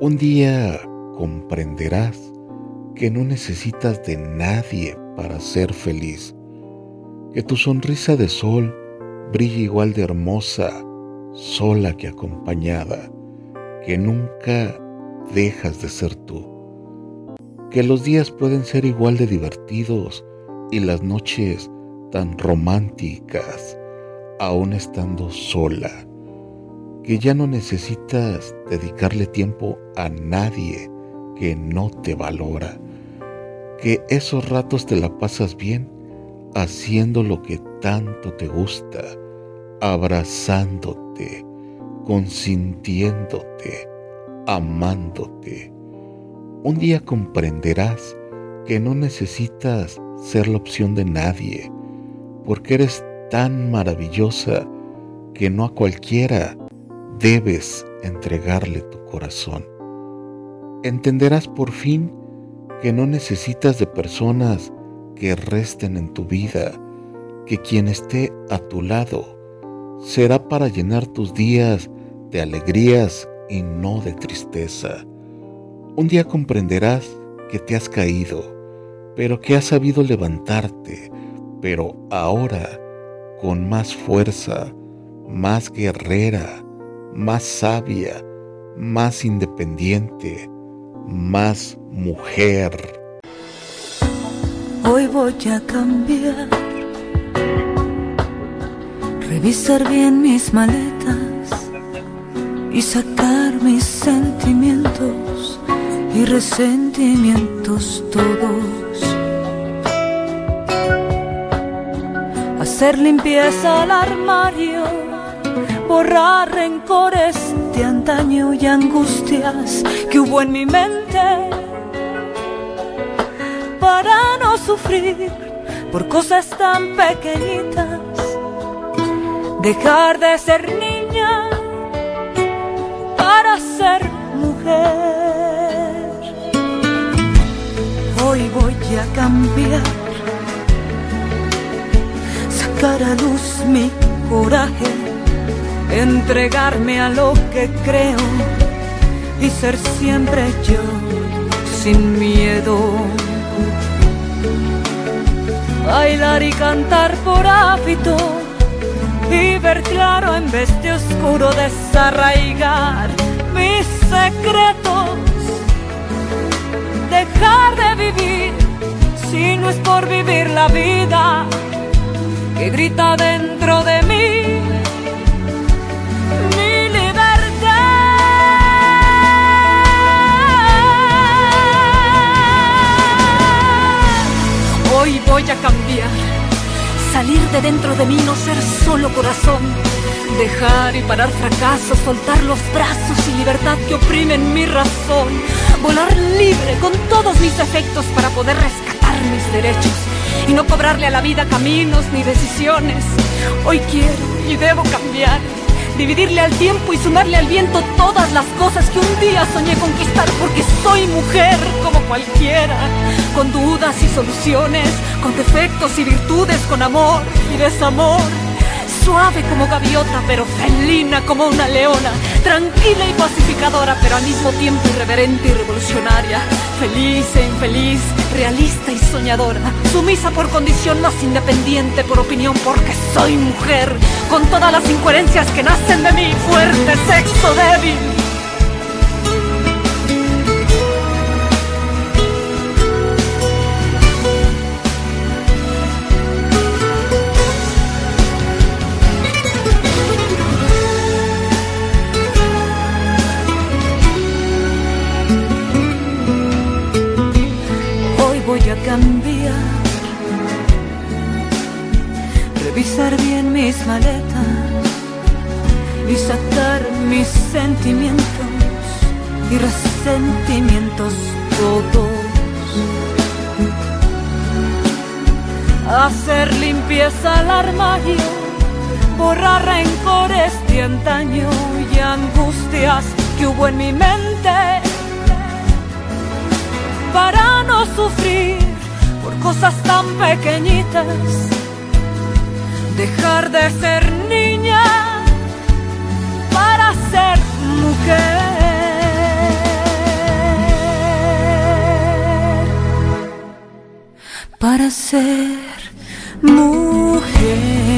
Un día comprenderás que no necesitas de nadie para ser feliz, que tu sonrisa de sol brilla igual de hermosa sola que acompañada, que nunca dejas de ser tú, que los días pueden ser igual de divertidos y las noches tan románticas, aún estando sola, que ya no necesitas dedicarle tiempo a nadie que no te valora, que esos ratos te la pasas bien haciendo lo que tanto te gusta, abrazándote, consintiéndote, amándote. Un día comprenderás que no necesitas ser la opción de nadie, porque eres tan maravillosa que no a cualquiera debes entregarle tu corazón. Entenderás por fin que no necesitas de personas que resten en tu vida, que quien esté a tu lado será para llenar tus días de alegrías y no de tristeza. Un día comprenderás que te has caído, pero que has sabido levantarte, pero ahora con más fuerza, más guerrera, más sabia, más independiente, más mujer. Hoy voy a cambiar, revisar bien mis maletas y sacar mis sentimientos y resentimientos todos. Hacer limpieza al armario, borrar rencores de antaño y angustias que hubo en mi mente para no sufrir por cosas tan pequeñitas. Dejar de ser niña para ser mujer. Hoy voy a cambiar, sacar a luz mi coraje, entregarme a lo que creo y ser siempre yo sin miedo. Bailar y cantar por hábito y ver claro en vez de oscuro desarraigar mis secretos, dejar de vivir si no es por vivir la vida que grita dentro salir de dentro de mí, no ser solo corazón, dejar y parar fracasos, soltar los brazos y libertad que oprimen mi razón, volar libre con todos mis efectos para poder rescatar mis derechos y no cobrarle a la vida caminos ni decisiones. Hoy quiero y debo cambiar, dividirle al tiempo y sumarle al viento todas las cosas que un día soñé conquistar porque soy mujer como cualquiera, con dudas y soluciones, con defectos y virtudes, con amor y desamor. Suave como gaviota, pero felina como una leona. Tranquila y pacificadora, pero al mismo tiempo irreverente y revolucionaria. Feliz e infeliz, realista y soñadora. Sumisa por condición, más independiente por opinión, porque soy mujer. Con todas las incoherencias que nacen de mí, fuerte, sexo débil. Voy a cambiar, revisar bien mis maletas y sacar mis sentimientos y resentimientos todos. Hacer limpieza al armario, borrar rencores de antaño y angustias que hubo en mi mente para no sufrir por cosas tan pequeñitas. Dejar de ser niña para ser mujer. Para ser mujer.